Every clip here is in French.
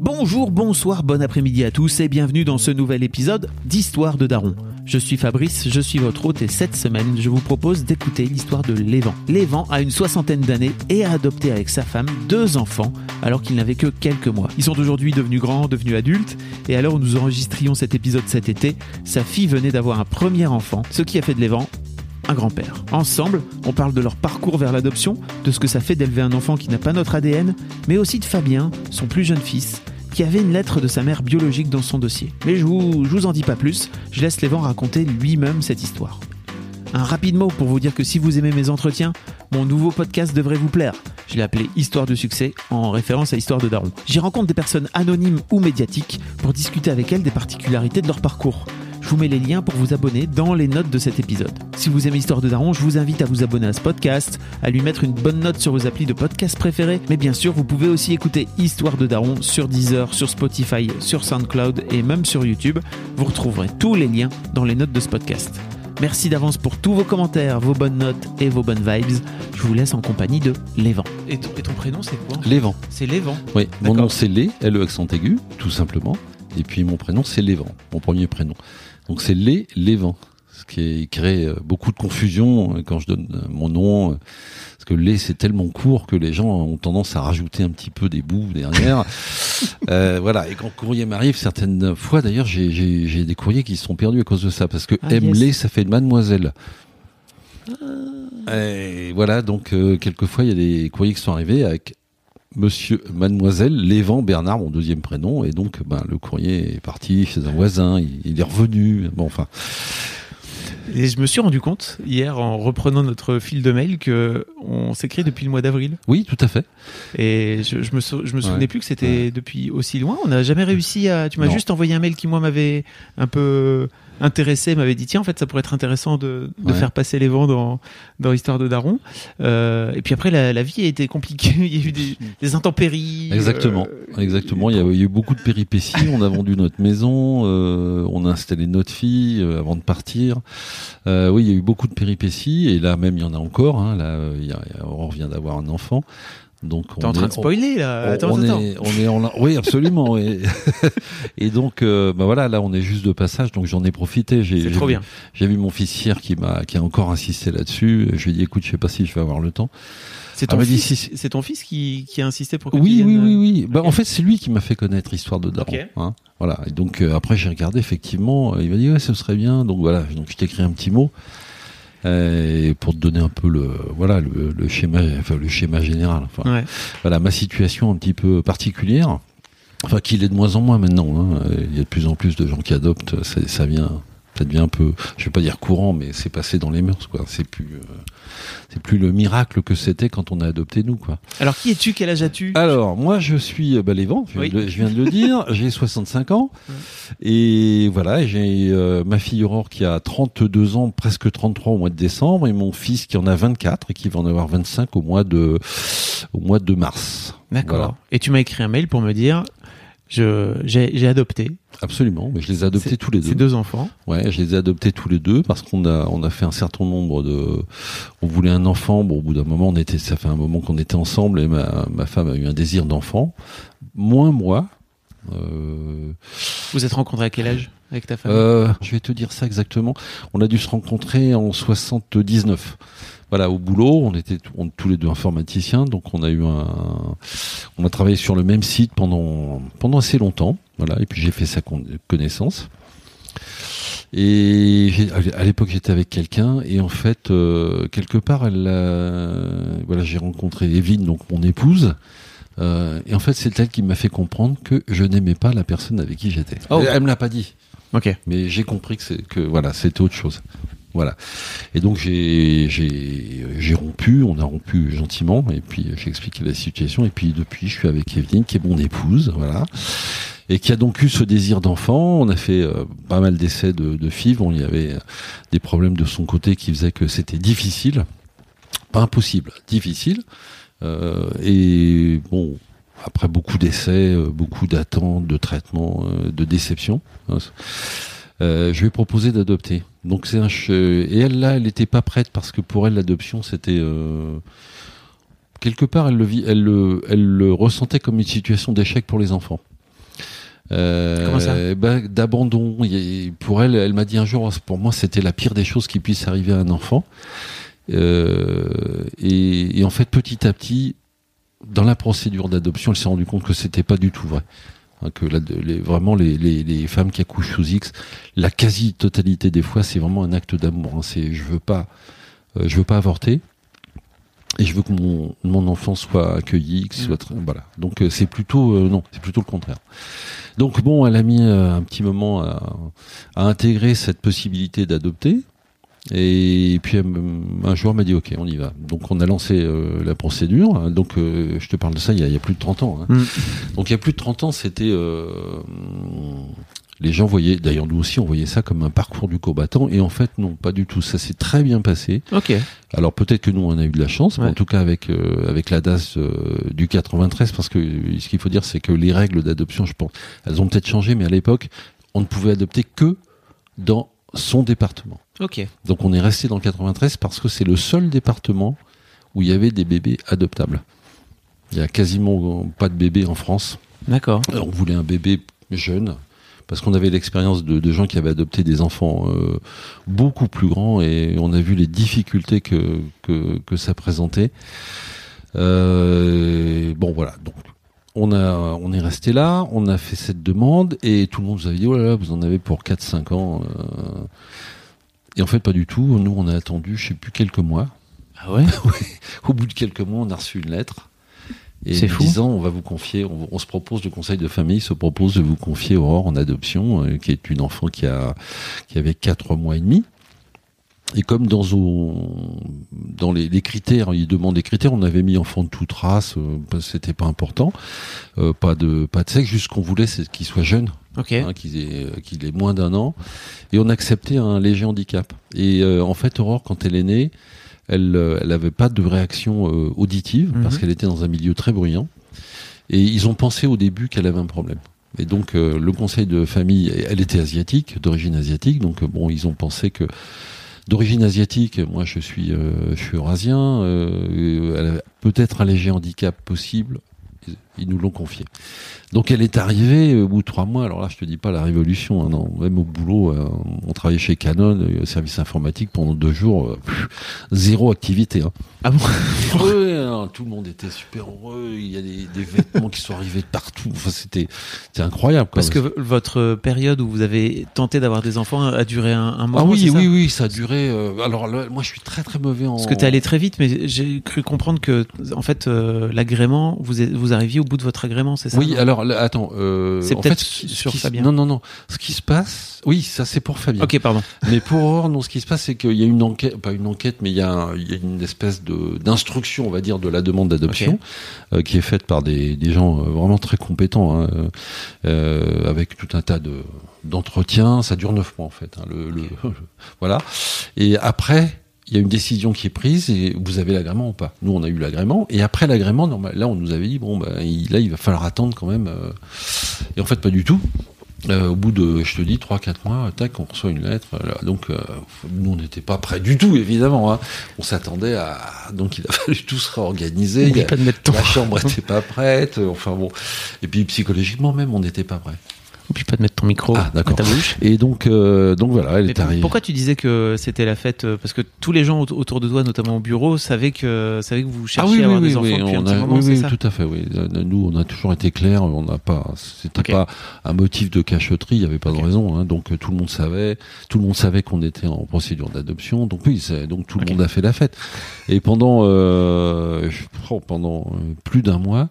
Bonjour, bonsoir, bon après-midi à tous et bienvenue dans ce nouvel épisode d'Histoire de Daron. Je suis Fabrice, je suis votre hôte et cette semaine, je vous propose d'écouter l'histoire de Lévan. Lévan a une soixantaine d'années et a adopté avec sa femme deux enfants alors qu'il n'avait que quelques mois. Ils sont aujourd'hui devenus grands, devenus adultes et où nous enregistrions cet épisode cet été, sa fille venait d'avoir un premier enfant, ce qui a fait de Lévan un grand-père. Ensemble, on parle de leur parcours vers l'adoption, de ce que ça fait d'élever un enfant qui n'a pas notre ADN, mais aussi de Fabien, son plus jeune fils, qui avait une lettre de sa mère biologique dans son dossier. Mais je vous, je vous en dis pas plus, je laisse Lévan raconter lui-même cette histoire. Un rapide mot pour vous dire que si vous aimez mes entretiens, mon nouveau podcast devrait vous plaire. Je l'ai appelé Histoire de succès en référence à Histoire de Daron. J'y rencontre des personnes anonymes ou médiatiques pour discuter avec elles des particularités de leur parcours. Je vous mets les liens pour vous abonner dans les notes de cet épisode. Si vous aimez Histoire de Daron, je vous invite à vous abonner à ce podcast, à lui mettre une bonne note sur vos applis de podcast préférés, mais bien sûr, vous pouvez aussi écouter Histoire de Daron sur Deezer, sur Spotify, sur SoundCloud et même sur YouTube. Vous retrouverez tous les liens dans les notes de ce podcast. Merci d'avance pour tous vos commentaires, vos bonnes notes et vos bonnes vibes. Je vous laisse en compagnie de Lévan. Et ton, et ton prénom, c'est quoi? Lévan. C'est Lévan. Oui, mon nom c'est Lé, L-E accent aigu, tout simplement. Et puis mon prénom c'est Lévan, mon premier prénom. Donc c'est Lé, Lévan. Ce qui crée euh, beaucoup de confusion euh, quand je donne euh, mon nom. Parce que Lé c'est tellement court que les gens ont tendance à rajouter un petit peu des bouts derrière. Euh, voilà, et quand courrier m'arrive, certaines fois d'ailleurs, j'ai- j'ai j'ai des courriers qui se sont perdus à cause de ça. Parce que Ah, M. yes. Lé, ça fait mademoiselle. Et voilà, donc euh, quelquefois il y a des courriers qui sont arrivés avec Monsieur, Mademoiselle Lévan Bernard, mon deuxième prénom, et donc ben, le courrier est parti chez un voisin, il, il est revenu. Bon, enfin, Et je me suis rendu compte hier en reprenant notre fil de mail que on s'écrit depuis le mois d'avril. oui, tout à fait. Et je, je me, sou- je me souvenais Ouais. plus que c'était depuis aussi loin. On n'a jamais réussi à. Tu m'as juste envoyé un mail qui moi m'avait un peu intéressé, m'avait dit tiens en fait ça pourrait être intéressant de, de Ouais. faire passer les vents dans dans l'histoire de Daron. Euh, et puis après la, la vie a été compliquée. Il y a eu des, des intempéries. Exactement, euh, exactement. Il y, a, il y a eu beaucoup de péripéties. On a vendu notre maison, euh, on a installé notre fille euh, avant de partir. Euh, oui, il y a eu beaucoup de péripéties, et là même il y en a encore. Hein, là, il y a, il y a- Aurore vient d'avoir un enfant, donc T'es on en train est- de spoiler là. on, attends, on attends. est, on est en, oui, absolument. et, et donc, euh, bah voilà, là, on est juste de passage, donc j'en ai profité. J'ai, trop vu- bien. J'ai vu mon fils hier qui m'a, qui a encore insisté là-dessus. Je lui ai dit, écoute, je sais pas si je vais avoir le temps. C'est Ah, ton, fils, si, ton fils qui, qui a insisté pour que tu Oui, oui, viennes, oui, euh, oui. Bah, ok. en fait, c'est lui qui m'a fait connaître l'histoire de Daron. Ok. hein. voilà. Et donc, euh, après, j'ai regardé, effectivement, il m'a dit, ouais, ce serait bien. Donc, voilà. Donc, je t'ai écrit un petit mot. Euh, pour te donner un peu le voilà le, le schéma enfin le schéma général enfin Ouais. voilà ma situation un petit peu particulière enfin qu'il est de moins en moins maintenant hein. Il y a de plus en plus de gens qui adoptent ça, ça vient ça devient un peu je vais pas dire courant mais c'est passé dans les mœurs quoi. C'est plus euh, c'est plus le miracle que c'était quand on a adopté nous quoi. Alors qui es-tu? Quel âge as-tu? Alors moi je suis euh, bah, Lévan, je, viens Oui. de le- je viens de le dire j'ai 65 ans. Et voilà j'ai euh, ma fille Aurore qui a 32 ans presque 33 au mois de décembre et mon fils qui en a 24 et qui va en avoir 25 au mois de au mois de mars. D'accord. Voilà. Et tu m'as écrit un mail pour me dire je j'ai j'ai adopté absolument mais je les ai adoptés tous les ces deux deux enfants. Ouais, je les ai adoptés tous les deux parce qu'on a on a fait un certain nombre de on voulait un enfant. Bon, au bout d'un moment, on était ça fait un moment qu'on était ensemble et ma ma femme a eu un désir d'enfant. Moins moi. Euh, Vous êtes rencontrés à quel âge avec ta femme? Euh, je vais te dire ça exactement. On a dû se rencontrer en 79. Voilà, au boulot, on était on- tous les deux informaticiens, donc on a eu un, on a travaillé sur le même site pendant pendant assez longtemps. Voilà, et puis j'ai fait sa con- connaissance. Et à l'époque, j'étais avec quelqu'un, et en fait, euh, quelque part, elle, voilà, j'ai rencontré Evelyne, donc mon épouse. Euh, et en fait, c'est elle qui m'a fait comprendre que je n'aimais pas la personne avec qui j'étais. Oh. Elle, elle me l'a pas dit Ok. mais j'ai compris que c'est que voilà c'était autre chose Voilà. Et donc j'ai rompu, on a rompu gentiment, et puis j'ai expliqué la situation, et puis depuis je suis avec Evelyne qui est mon épouse, voilà, et qui a donc eu ce désir d'enfant. On a fait euh, pas mal d'essais de, de FIV, on y avait des problèmes de son côté qui faisaient que c'était difficile, pas impossible, difficile. Euh, et bon, après beaucoup d'essais, euh, beaucoup d'attentes, de traitements, euh, de déceptions, hein, euh, je lui ai proposé d'adopter. Donc c'est un et elle là, elle n'était pas prête parce que pour elle l'adoption c'était quelque part elle le vit, elle le, elle le ressentait comme une situation d'échec pour les enfants. Euh, Comment ça? ben, D'abandon. Pour elle, elle m'a dit un jour, pour moi, c'était la pire des choses qui puisse arriver à un enfant. Euh, et, et, en fait, petit à petit, dans la procédure d'adoption, elle s'est rendue compte que c'était pas du tout vrai. Hein, que la, les, vraiment les, les, les, femmes qui accouchent sous X, la quasi-totalité des fois, c'est vraiment un acte d'amour. Hein. C'est je veux pas, euh, je veux pas avorter et je veux que mon, mon enfant soit accueilli, qu'il soit mmh. voilà. Donc euh, c'est plutôt euh, non, c'est plutôt le contraire. Donc bon, elle a mis un petit moment à, à intégrer cette possibilité d'adopter. Et puis un jour, elle m'a dit OK, on y va. Donc on a lancé euh, la procédure. Donc euh, je te parle de ça il y a, il y a plus de 30 ans. Hein. Mm. Donc il y a plus de 30 ans, c'était euh, les gens voyaient, d'ailleurs nous aussi, on voyait ça comme un parcours du combattant. Et en fait, non, pas du tout. Ça s'est très bien passé. Ok. Alors peut-être que nous on a eu de la chance, mais en tout cas avec avec la DAS du 93, parce que ce qu'il faut dire, c'est que les règles d'adoption, je pense, elles ont peut-être changé, mais à l'époque, on ne pouvait adopter que dans son département. Ok. Donc on est resté dans le 93 parce que c'est le seul département où il y avait des bébés adoptables. Il y a quasiment pas de bébés en France. D'accord. On voulait un bébé jeune parce qu'on avait l'expérience de, gens qui avaient adopté des enfants euh, beaucoup plus grands et on a vu les difficultés que, que, que ça présentait. Euh, bon voilà, donc on a on est resté là, on a fait cette demande et tout le monde nous avait dit oh là là vous en avez pour 4-5 ans. Euh. Et en fait pas du tout. Nous on a attendu je sais plus quelques mois. Ah ouais. Au bout de quelques mois on a reçu une lettre. Et fou. disant on va vous confier, on, se propose, le conseil de famille se propose de vous confier Aurore en adoption, euh, qui est une enfant qui a qui avait 4 mois et demi. Et comme dans, dans les, les, critères, il demande des critères, on avait mis enfant de toute race, euh, c'était pas important, euh, pas de pas de sexe, juste ce qu'on voulait, c'est qu'il soit jeune, okay. hein, qu'il ait, qu'il ait moins d'un an, et on acceptait un léger handicap. Et euh, en fait, Aurore, quand elle est née, elle euh, elle avait pas de réaction euh, auditive parce mhm. qu'elle était dans un milieu très bruyant, et ils ont pensé au début qu'elle avait un problème. Et donc le conseil de famille, elle était asiatique, d'origine asiatique, donc bon, ils ont pensé que d'origine asiatique, moi je suis, euh, je eurasien, euh, peut-être un léger handicap possible, ils nous l'ont confié. Donc elle est arrivée au bout de trois mois. Alors là, je te dis pas la révolution. Hein, non, même au boulot, euh, on travaillait chez Canon, euh, service informatique pendant deux jours, euh, zéro activité. Hein. Ah bon hein, Tout le monde était super heureux. Il y a des, des vêtements qui sont arrivés de partout. Enfin, c'était, c'était incroyable. Parce que votre période où vous avez tenté d'avoir des enfants a duré un, un moment. Ah oui, oui, oui, ça a duré. alors moi, je suis très très mauvais en. Parce que tu es allé très vite, mais j'ai cru comprendre que en fait l'agrément, vous vous arriviez au bout de votre agrément, c'est ça Oui, alors attends. Euh, c'est peut-être sur Fabien. Non, non, non. Ce qui se passe, oui, ça c'est pour Fabien. Ok, pardon. Mais pour Aurore, non, ce qui se passe, c'est qu'il y a une enquête, pas une enquête, mais il y a, il y a une espèce de d'instruction, on va dire, de la demande d'adoption, euh, qui est faite par des, des gens euh, vraiment très compétents, hein, euh, avec tout un tas de d'entretiens. Ça dure neuf mois en fait. Hein, le, le voilà. Et après il y a une décision qui est prise et vous avez l'agrément ou pas. Nous, on a eu l'agrément et après l'agrément, là, on nous avait dit bon, il, là, il va falloir attendre quand même. Euh, et en fait, pas du tout. Euh, au bout de, je te dis, 3-4 mois, tac, on reçoit une lettre. donc, euh, nous, on n'était pas prêts du tout, évidemment. Hein. On s'attendait à. Donc, il a fallu tout se réorganiser. pas de mettre la chambre n'était pas prête. Enfin bon. Et puis, psychologiquement même, on n'était pas prêts. Oublie pas de mettre ton micro ah, à ta bouche. Et donc, euh, donc voilà, elle est arrivée. Pourquoi tu disais que c'était la fête euh, Parce que tous les gens autour de toi, notamment au bureau, savaient que, savaient que vous ah cherchiez à avoir des enfants depuis un petit moment, Oui, oui tout à fait. Oui. Nous, on a toujours été clairs. On n'a pas, c'était pas un motif de cacheterie. Il n'y avait pas de raison. Hein, donc tout le monde savait. Tout le monde savait qu'on était en procédure d'adoption. Donc oui, donc tout le monde a fait la fête. Et pendant, euh, oh, pendant euh, plus d'un mois,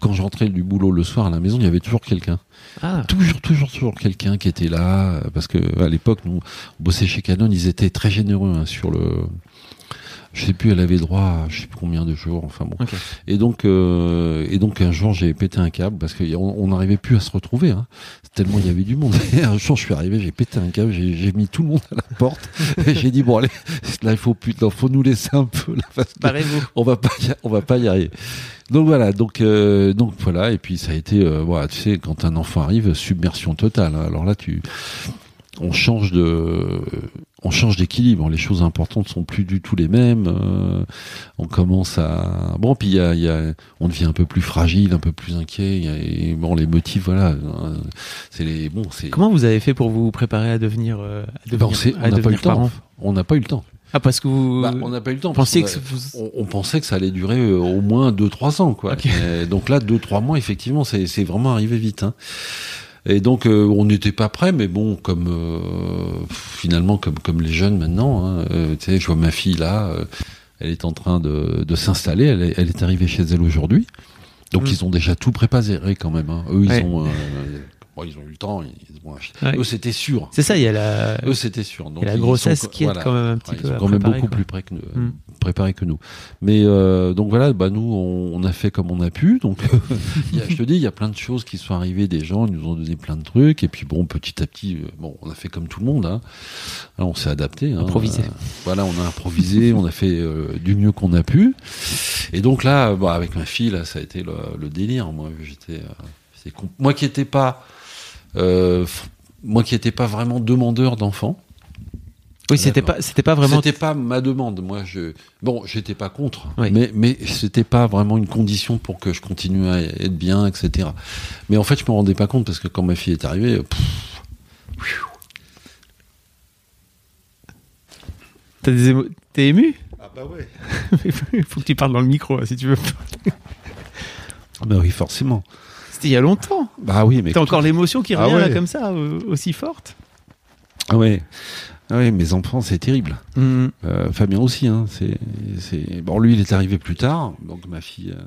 quand je rentrais du boulot le soir à la maison, il y avait toujours quelqu'un. Ah, Toujours, toujours, toujours quelqu'un qui était là, euh, parce que à l'époque, nous, on bossait chez Canon, ils étaient très généreux hein, sur le. Je sais plus, elle avait droit à je sais plus combien de jours, enfin bon. Et donc, euh, et donc un jour, j'ai pété un câble parce qu'on on n'arrivait plus à se retrouver. Hein. Tellement il y avait du monde. Et un jour, je suis arrivé, j'ai pété un câble, j'ai mis tout le monde à la porte. et j'ai dit bon allez, là il faut plus, il faut nous laisser un peu là parce que on va pas, on va pas y arriver. Donc voilà, donc euh, donc voilà, et puis ça a été, euh, voilà, tu sais, quand un enfant arrive, submersion totale. hein. Alors là, tu, on change de, on change d'équilibre. Les choses importantes sont plus du tout les mêmes. euh, on commence à, bon, puis il y a, y a, on devient un peu plus fragile, un peu plus inquiet. y a- et bon, les motifs, voilà, euh, c'est les, bon, c'est. Comment vous avez fait pour vous préparer à devenir, euh, à Ben, devenir, à on n'a pas eu le temps. On n'a pas eu le temps. Ah, parce que vous Bah, on n'a pas eu le temps. que vous... on, on pensait que ça allait durer euh, au moins 2-3 ans, quoi. Donc là, 2-3 mois, effectivement, c'est c'est vraiment arrivé vite. Hein. Et donc, euh, on n'était pas prêt, mais bon, comme euh, finalement, comme comme les jeunes maintenant, hein, euh, tu sais, je vois ma fille là, euh, elle est en train de, de s'installer, elle, est- elle est arrivée chez elle aujourd'hui. Donc, Mm. ils ont déjà tout préparé quand même. Hein. Eux, ils Ouais. ont, euh, bon, ils ont eu le temps. Ils, acheté. Ouais. Eux, c'était sûr. C'est ça, il y a la, Eux, c'était sûr. Donc, il y a la ils grossesse sont- qui est voilà. quand même un petit Ouais, peu ils sont quand même préparer, beaucoup quoi. plus près que nous, Mm. préparés que nous. Mais euh, donc voilà, bah nous on, on a fait comme on a pu. Donc il y a- je te dis, il y a plein de choses qui sont arrivées, des gens ils nous ont donné plein de trucs et puis bon petit à petit, euh, bon on a fait comme tout le monde. Hein. Alors, on s'est adapté. Hein. Improvisé. Voilà, on a improvisé, on a fait euh, du mieux qu'on a pu. Et donc là, bah, avec ma fille là, ça a été le, le délire. Moi j'étais, euh, moi qui étais pas, moi qui étais pas vraiment demandeur d'enfants. Oui, c'était D'accord. pas, c'était pas vraiment. C'était pas ma demande. Moi, je bon, j'étais pas contre, Oui. mais mais c'était pas vraiment une condition pour que je continue à être bien, etc. Mais en fait, je me rendais pas compte parce que quand ma fille est arrivée, euh, pff, T'as des émo- T'es ému? Ah bah ouais. Il faut que tu parles dans le micro, hein, si tu veux. Bah oui, forcément. C'était il y a longtemps. Bah oui, mais T'as encore l'émotion qui Ah revient là comme ça, aussi forte. ah ouais, ah ouais, mes enfants, c'est terrible. Mm. Euh, Fabien aussi, hein. C'est bon, lui, il est arrivé plus tard, donc ma fille. euh,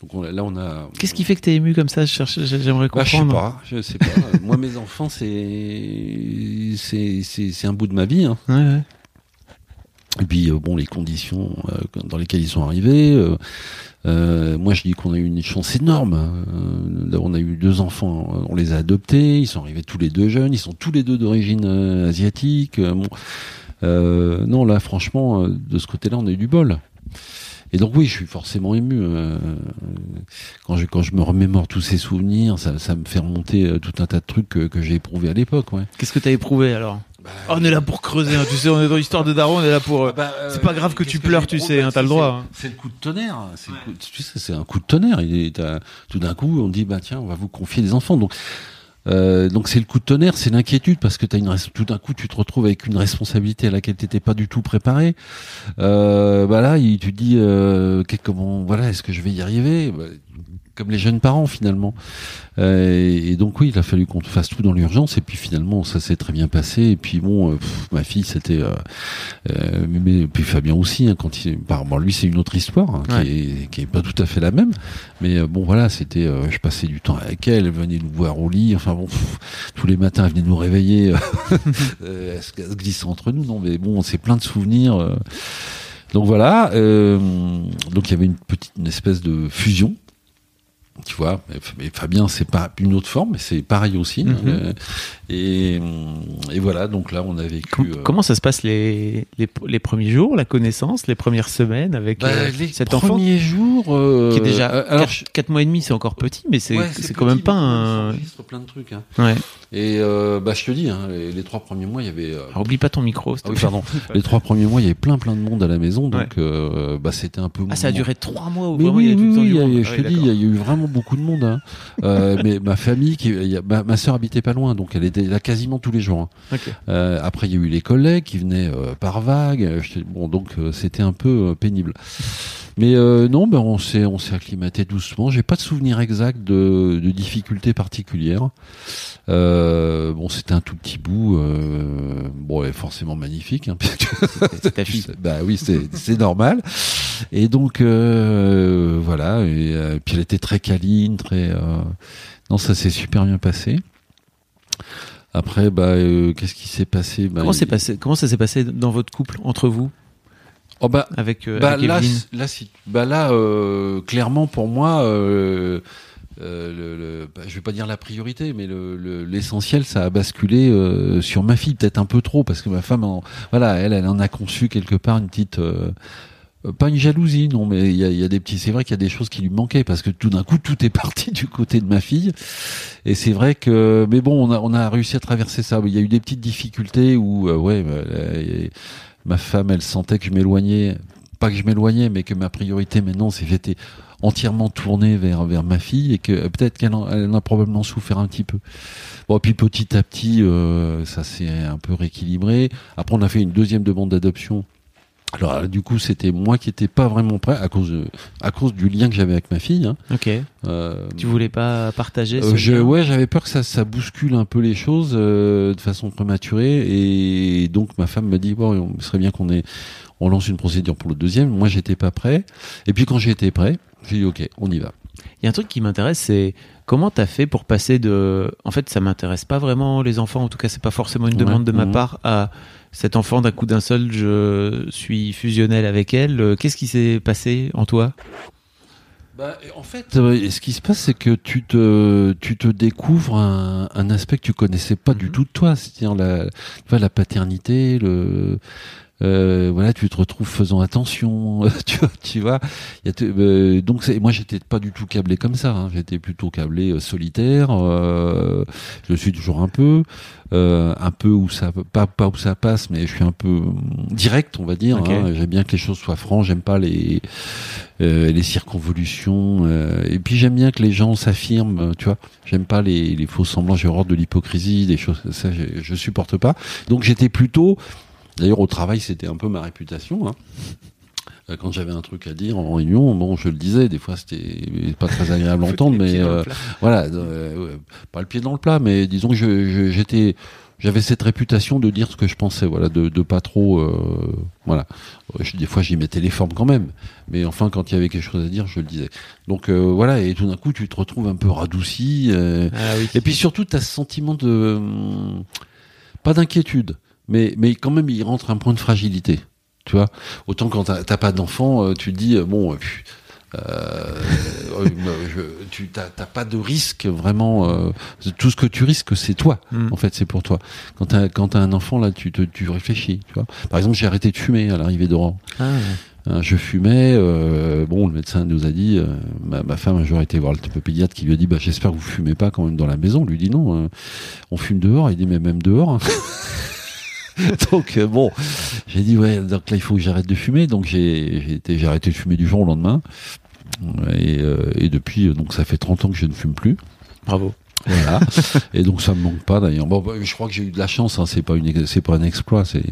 donc on- là, on a. Qu'est-ce qui fait que t'es ému comme ça J'aimerais Bah, je sais comprendre. pas, je sais pas. Moi, mes enfants, c'est c'est c'est c'est un bout de ma vie. Hein. Ouais, ouais. Et puis euh, bon, les conditions euh, dans lesquelles ils sont arrivés. euh, moi, je dis qu'on a eu une chance énorme. Euh, on a eu deux enfants, on les a adoptés. Ils sont arrivés tous les deux jeunes. Ils sont tous les deux d'origine asiatique. Non, là, franchement, de ce côté-là, on a eu du bol. Et donc oui, je suis forcément ému quand je me remémore tous ces souvenirs, ça, me fait remonter tout un tas de trucs que, j'ai éprouvés à l'époque. Qu'est-ce que t'as éprouvé alors? Oh, On est là pour creuser, hein, tu sais, on est dans l'histoire de Daron, on est là pour. euh, c'est pas grave que tu pleures, tu sais, hein, t'as le c'est- droit, hein. C'est le coup de tonnerre. C'est le coup- tu sais, c'est un coup de tonnerre. Il est, t'as- tout d'un coup, on dit bah tiens, on va vous confier des enfants. Donc euh, donc c'est le coup de tonnerre, c'est l'inquiétude parce que t'as une tout d'un coup tu te retrouves avec une responsabilité à laquelle t'étais pas du tout préparé. Euh, bah là, il- tu te dis euh, que- comment voilà, est-ce que je vais y arriver? Bah, Comme les jeunes parents finalement. Euh, et, donc oui, il a fallu qu'on fasse tout dans l'urgence et puis finalement ça s'est très bien passé. Et puis bon, euh, pff, ma fille c'était euh, euh, mais, puis Fabien aussi, hein, quand il, bah, bon, lui c'est une autre histoire hein, Ouais. qui, est, qui est pas tout à fait la même, mais bon voilà, c'était, euh, je passais du temps avec elle, elle venait nous voir au lit, enfin bon, pff, tous les matins elle venait nous réveiller, elle se elle se glissait entre nous, non mais bon, c'est plein de souvenirs. euh. donc voilà, euh, donc il y avait une petite, une espèce de fusion. Tu vois, mais Fabien, c'est pas une autre forme, mais c'est pareil aussi. Mhm. euh, et, et voilà, donc là, on a vécu. Com- euh, Comment ça se passe les, les, les premiers jours, la connaissance, les premières semaines avec Bah, euh, les cet enfant premiers jours, euh, qui est déjà euh, alors 4, mois et demi, c'est encore petit, mais c'est ouais, quand même pas un. plein de trucs. Hein. Ouais. Et bah je te dis, hein, les, les trois premiers mois, il y avait. Alors oublie pas ton micro. ah oui, pardon. les trois premiers mois, il y avait plein plein de monde à la maison, donc bah c'était un peu. Ah, ça a duré 3 mois Mais vraiment il y oui, tout oui, le temps oui, du il y a- monde. je Ah te dis, il y a eu vraiment beaucoup de monde. Hein. Euh, mais ma famille, qui, il y a- ma, ma sœur habitait pas loin, donc elle était là quasiment tous les jours. hein. Euh, après, il y a eu les collègues qui venaient euh, par vagues. Bon, donc euh, c'était un peu pénible. Mais euh, non, ben on s'est on s'est acclimaté doucement. J'ai pas de souvenir exact de, de difficultés particulières. Euh, bon, c'était un tout petit bout. Euh, bon, forcément magnifique, hein, puisque C'est ta fille. bah oui, c'est c'est normal. Et donc euh, voilà. Et euh, puis elle était très câline, très. euh, Non, ça s'est super bien passé. Après, bah, euh, qu'est-ce qui s'est passé? Bah, Comment, il- s'est passé, comment ça s'est passé dans votre couple, entre vous, Oh bah, avec, euh, bah avec là, là, si, bah là, euh, clairement pour moi, euh, euh, le, le- bah, je vais pas dire la priorité, mais le- le- l'essentiel, ça a basculé euh, sur ma fille, peut-être un peu trop, parce que ma femme, en, voilà, elle, elle en a conçu quelque part une petite. pas une jalousie, non, mais il y a, y a des petits. C'est vrai qu'il y a des choses qui lui manquaient parce que tout d'un coup, tout est parti du côté de ma fille. Et c'est vrai que, mais bon, on a, on a réussi à traverser ça. Il y a eu des petites difficultés où, euh, ouais, bah, ma femme, elle sentait que je m'éloignais, pas que je m'éloignais, mais que ma priorité maintenant, c'est j'étais entièrement tourné vers vers ma fille et que euh, peut-être qu'elle en, elle en a probablement souffert un petit peu. Bon, puis petit à petit, euh, ça s'est un peu rééquilibré. Après, on a fait une deuxième demande d'adoption. Alors, euh, du coup, c'était moi qui étais pas vraiment prêt à cause de, à cause du lien que j'avais avec ma fille. Hein. Ok. Euh, Tu voulais pas partager euh, ce je, ouais, j'avais peur que ça, ça bouscule un peu les choses euh, de façon prématurée, et donc ma femme m'a dit bon, il serait bien qu'on ait, on lance une procédure pour le deuxième. Moi, j'étais pas prêt, et puis quand j'étais prêt, j'ai dit ok, on y va. Il y a un truc qui m'intéresse, c'est comment t'as fait pour passer de. En fait, ça m'intéresse pas vraiment les enfants. En tout cas, c'est pas forcément une Ouais. demande de ma Mhm. part à cet enfant d'un coup d'un seul. Je suis fusionnel avec elle. Euh, Qu'est-ce qui s'est passé en toi? Bah, en fait, euh, ce qui se passe, c'est que tu te, tu te découvres un, un aspect que tu connaissais pas du Mhm. tout de toi, c'est-à-dire la, tu vois, la paternité, le, euh, voilà, tu te retrouves faisant attention, tu vois, tu vois. Y a euh, donc moi, j'étais pas du tout câblé comme ça. hein. J'étais plutôt câblé euh, solitaire. euh, je le suis toujours un peu, euh, un peu où ça, pas pas où ça passe, mais je suis un peu hum, direct, on va dire. Hein. J'aime bien que les choses soient franches. J'aime pas les euh, les circonvolutions. euh, et puis j'aime bien que les gens s'affirment, tu vois. J'aime pas les, les faux semblants, j'ai horreur de l'hypocrisie, des choses, ça je, je supporte pas. Donc j'étais plutôt, d'ailleurs au travail c'était un peu ma réputation. Hein. Euh, Quand j'avais un truc à dire en réunion, bon, je le disais, des fois c'était pas très agréable à entendre, mais euh, voilà, euh, pas le pied dans le plat, mais disons que j'étais, j'avais cette réputation de dire ce que je pensais, voilà, de, de pas trop, euh, voilà. Je- des fois, j'y mettais les formes quand même, mais enfin, quand il y avait quelque chose à dire, je le disais. Donc euh, voilà, et tout d'un coup, tu te retrouves un peu radouci. Ah oui. et puis surtout, tu as ce sentiment de. pas d'inquiétude, mais, mais quand même, il rentre un point de fragilité. Tu vois Autant quand t'as pas d'enfant, euh, tu te dis, euh, bon, euh, euh, je- tu t'as pas de risque vraiment. euh, tout ce que tu risques, c'est toi. Mm. En fait, c'est pour toi. Quand t'as quand t'as un enfant, là, tu, te, tu réfléchis. Tu vois Par exemple, j'ai arrêté de fumer à l'arrivée d'Oran. Ah, Hein, je fumais. euh, bon, le médecin nous a dit, euh, ma, ma femme un jour a été voir le pédiatre qui lui a dit, bah, j'espère que vous fumez pas quand même dans la maison. On lui dit non, euh, on fume dehors. Il dit mais même dehors. hein. donc euh, bon, j'ai dit ouais, donc là il faut que j'arrête de fumer. Donc j'ai j'ai été- j'ai arrêté de fumer du jour au lendemain. Et, euh, et depuis, euh, donc ça fait 30 ans que je ne fume plus. bravo. Voilà. et donc ça me manque pas d'ailleurs. Bon, bah, je crois que j'ai eu de la chance. Hein, c'est pas une, c'est pas un exploit. C'est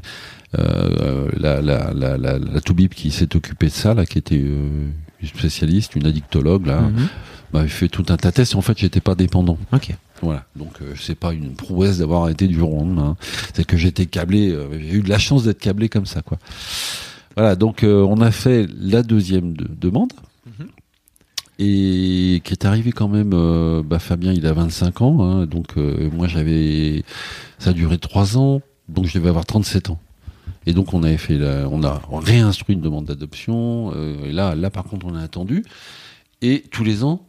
euh, la la la la, la Toubib qui s'est occupée de ça, là, qui était euh, une spécialiste, une addictologue, là, Mhm. m'avait fait tout un tas de tests. Et en fait, j'étais pas dépendant. Ok. Voilà. Donc euh, c'est pas une prouesse d'avoir arrêté du jour au lendemain. C'est que j'étais câblé. euh, j'ai eu de la chance d'être câblé comme ça, quoi. Voilà. Donc euh, on a fait la deuxième de- demande. Mhm. Et qui est arrivé quand même, euh, bah Fabien il a 25 ans, hein, donc moi j'avais, ça a duré 3 ans, donc je devais avoir 37 ans. Et donc on avait fait, la, on a réinstruit une demande d'adoption. et là, là par contre on a attendu. Et tous les ans,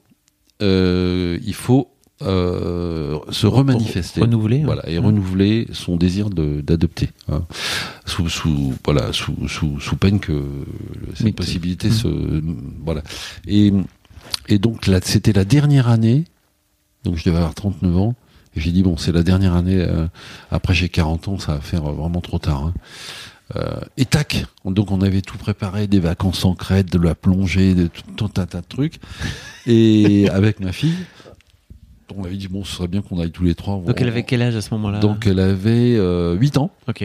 il faut euh, se remanifester. Renouveler. hein. Voilà, et renouveler son désir de- d'adopter. hein. Sous, sous, voilà, sous, sous, sous peine que cette Oui, possibilité se. Voilà. Et, et donc, là, c'était la dernière année, donc je devais avoir 39 ans, et j'ai dit, bon, c'est la dernière année, euh, après j'ai 40 ans, ça va faire vraiment trop tard. hein. Euh, et tac Donc on avait tout préparé, des vacances en Crète, de la plongée, de tout un tas de trucs. Et avec ma fille, on avait dit bon, ce serait bien qu'on aille tous les trois. Donc elle avait quel âge à ce moment-là Donc elle avait euh, 8 ans. Ok.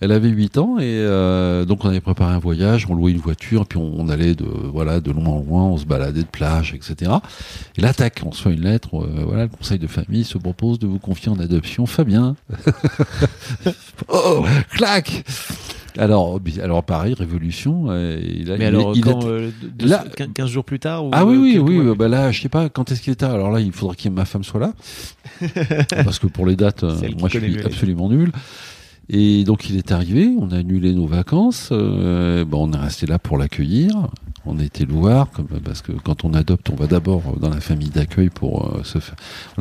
Elle avait 8 ans et euh, donc on avait préparé un voyage, on louait une voiture, puis on, on allait de voilà de loin en loin, on se baladait de plage, etc. Et là, tac, on reçoit une lettre. euh, voilà, le conseil de famille se propose de vous confier en adoption Fabien. oh, clac. Alors, alors pareil, révolution. euh, et là, Mais il- alors, il quand, euh, deux- là- 15 jours plus tard ou ah oui, euh, oui, oui. Bah là, je sais pas quand est-ce qu'il était. Alors là, il faudra que ma femme soit là. parce que pour les dates, moi, je suis absolument nul. Et donc, il est arrivé. On a annulé nos vacances. euh, on est resté là pour l'accueillir. On été comme, parce que quand on adopte, on va d'abord dans la famille d'accueil pour euh,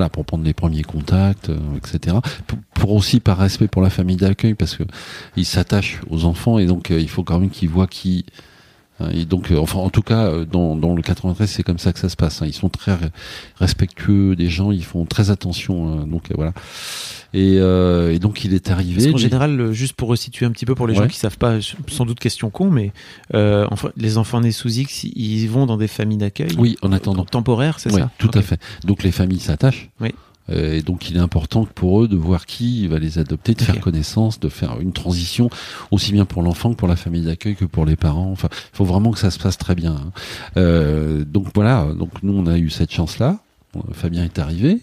pour prendre les premiers contacts, euh, etc. Pour, pour aussi par respect pour la famille d'accueil, parce que ils s'attachent aux enfants et donc euh, il faut quand même qu'ils voient qui. Hein, Et donc, euh, enfin, en tout cas, euh, dans, dans le 93, c'est comme ça que ça se passe. hein. Ils sont très re- respectueux des gens, ils font très attention. hein. donc euh, voilà. Et, euh, et donc, il est arrivé. Parce lui- général, juste pour resituer un petit peu pour les gens Ouais. qui savent pas, sans doute question con, mais euh, enfin, les enfants nés sous X, ils vont dans des familles d'accueil Oui, en attendant. temporaires, c'est Oui, ça? tout à fait. Donc les familles s'attachent. Oui. Euh, et donc il est important pour eux de voir qui va les adopter, de faire connaissance, de faire une transition aussi bien pour l'enfant que pour la famille d'accueil que pour les parents. Enfin, il faut vraiment que ça se passe très bien. hein. Euh, donc voilà. Donc nous on a eu cette chance-là. Euh, Fabien est arrivé.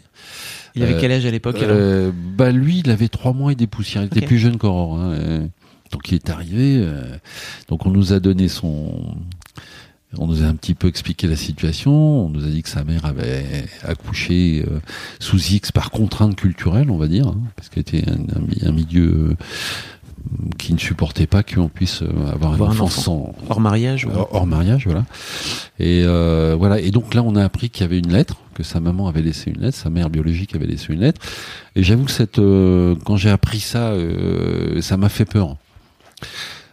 Il avait Euh, quel âge à l'époque Euh, bah lui, il avait trois mois et des poussières. Il était plus jeune qu'Aurore. Hein, euh, donc il est arrivé. donc on nous a donné son. On nous a un petit peu expliqué la situation. On nous a dit que sa mère avait accouché euh, sous X par contrainte culturelle, on va dire, hein, parce qu'elle était un, un mi- un milieu euh, qui ne supportait pas qu'on puisse euh, avoir un enfant, sans, Hors mariage ou... hors, hors mariage, voilà. Et euh, voilà. Et donc là, on a appris qu'il y avait une lettre, que sa maman avait laissé une lettre, sa mère biologique avait laissé une lettre. Et j'avoue que cette, euh, quand j'ai appris ça, euh, ça m'a fait peur.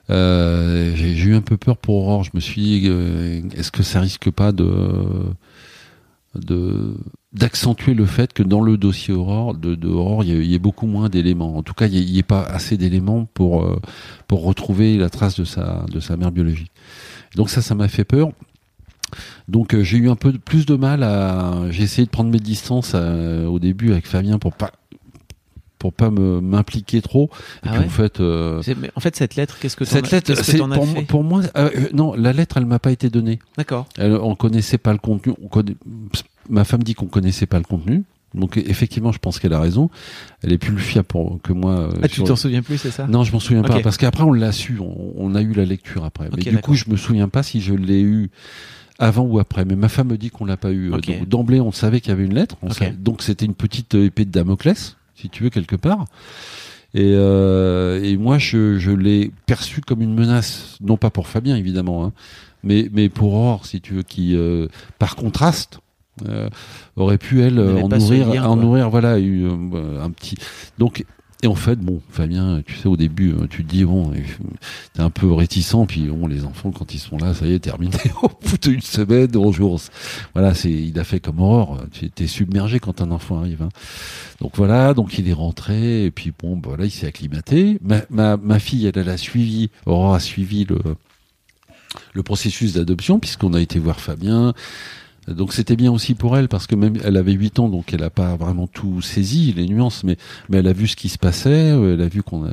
Euh, j'ai eu un peu peur pour Aurore. Je me suis dit, euh, est-ce que ça risque pas de de d'accentuer le fait que dans le dossier Aurore, de, de il y, a- y ait beaucoup moins d'éléments. En tout cas, il n'y ait pas assez d'éléments pour euh, pour retrouver la trace de sa de sa mère biologique. Donc ça, ça m'a fait peur. Donc j'ai eu un peu plus de mal à. J'ai essayé de prendre mes distances au début avec Fabien pour pas pour pas me m'impliquer trop. Et Ah puis ouais en fait, euh, en fait, cette lettre, qu'est-ce que cette lettre, c'est as pour, fait pour moi, euh, euh, non, la lettre, elle m'a pas été donnée. D'accord. On connaissait pas le contenu. On ma femme dit qu'on connaissait pas le contenu. Donc effectivement, je pense qu'elle a raison. Elle est plus fiable pour que moi. Ah, tu t'en souviens plus, c'est ça non, je m'en souviens pas parce qu'après on l'a su, on, on a eu la lecture après. Mais du coup, je me souviens pas si je l'ai eu avant ou après. Mais ma femme me dit qu'on l'a pas eu. D'emblée, on savait qu'il y avait une lettre. On Ok. savait- donc c'était une petite épée de Damoclès, si tu veux quelque part. Et, euh, et moi, je, je l'ai perçu comme une menace, non pas pour Fabien évidemment, hein, mais mais pour Aurore, si tu veux, qui euh, par contraste. euh, aurait pu elle en nourrir, lien, en nourrir, voilà, eu, euh, un petit. Donc et en fait, bon, Fabien, tu sais, au début, euh, tu te dis, bon, t'es un peu réticent, puis bon, les enfants, quand ils sont là, ça y est, terminé, au bout d'une semaine, bonjour. Voilà, c'est, il a fait comme Aurore, tu es submergé quand un enfant arrive. hein. Donc voilà, donc il est rentré, et puis bon, bah, voilà, il s'est acclimaté. Ma, ma, ma fille, elle, elle a suivi, Aurore a suivi le, le processus d'adoption, puisqu'on a été voir Fabien. Donc c'était bien aussi pour elle parce que même elle avait 8 ans donc elle n'a pas vraiment tout saisi les nuances mais mais elle a vu ce qui se passait, euh, elle a vu qu'on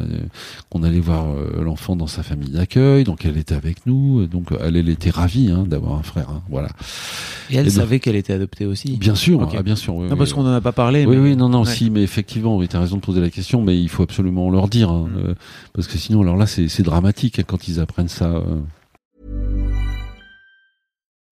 qu'on allait voir euh, l'enfant dans sa famille d'accueil donc elle était avec nous donc elle, elle était ravie hein, d'avoir un frère hein, voilà. Et elle Et donc- savait qu'elle était adoptée aussi Bien sûr, Ok. ah, bien sûr. oui, Non, parce oui. qu'on en a pas parlé. Oui, mais- oui, non, non, Ouais. si, mais effectivement, oui, tu as raison de poser la question, mais il faut absolument leur dire, hein, Mm. euh, parce que sinon, alors là, c'est c'est dramatique hein, quand ils apprennent ça. euh.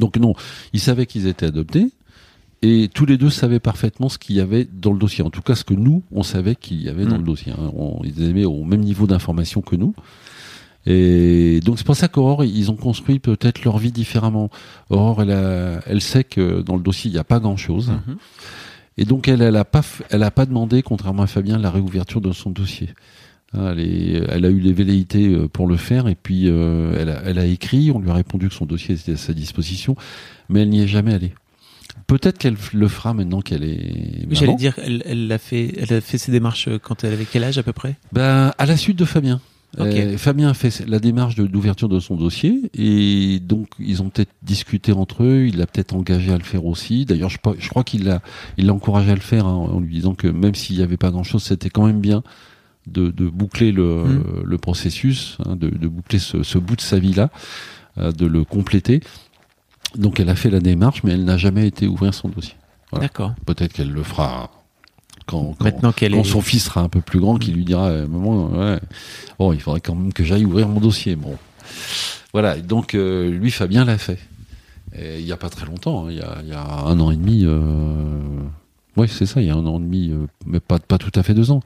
Donc non, ils savaient qu'ils étaient adoptés. Et tous les deux savaient parfaitement ce qu'il y avait dans le dossier. En tout cas, ce que nous, on savait qu'il y avait dans Mm. le dossier. hein. On, ils avaient au même niveau d'information que nous. Et donc c'est pour ça qu'Aurore, ils ont construit peut-être leur vie différemment. Aurore, elle, a- elle sait que dans le dossier, il n'y a pas grand-chose. Mhm. Et donc elle, elle a pas, elle a pas demandé, contrairement à Fabien, la réouverture de son dossier. Hein, Elle, est- elle a eu les velléités euh, pour le faire et puis euh, elle, a, elle a écrit, on lui a répondu que son dossier était à sa disposition, mais elle n'y est jamais allée. Peut-être qu'elle le fera maintenant qu'elle est. Oui, J'allais dire, elle, elle, a fait, elle a fait ses démarches quand elle avait quel âge à peu près? Ben, à la suite de Fabien. Ok. Euh, Fabien a fait la démarche de- d'ouverture de, son dossier et donc ils ont peut-être discuté entre eux. Il l'a peut-être engagé à le faire aussi. D'ailleurs, je, je crois qu'il l'a, il l'a encouragé à le faire hein, en lui disant que même s'il n'y avait pas grand-chose, c'était quand même bien de, de boucler le, Mm. le processus, hein, de, de boucler ce, ce bout de sa vie là, euh, de le compléter. Donc elle a fait la démarche, mais elle n'a jamais été ouvrir son dossier. Voilà. D'accord. Peut-être qu'elle le fera quand, quand, Maintenant qu'elle quand est. son fils sera un peu plus grand, qui lui dira, euh, maman, ouais, bon, il faudrait quand même que j'aille ouvrir mon dossier. Bon, voilà. Donc euh, lui, Fabien l'a fait. Et il y a pas très longtemps, hein, il y, a, il y a un an et demi. Euh... Oui, c'est ça. Il y a un an et demi, mais pas pas tout à fait deux ans.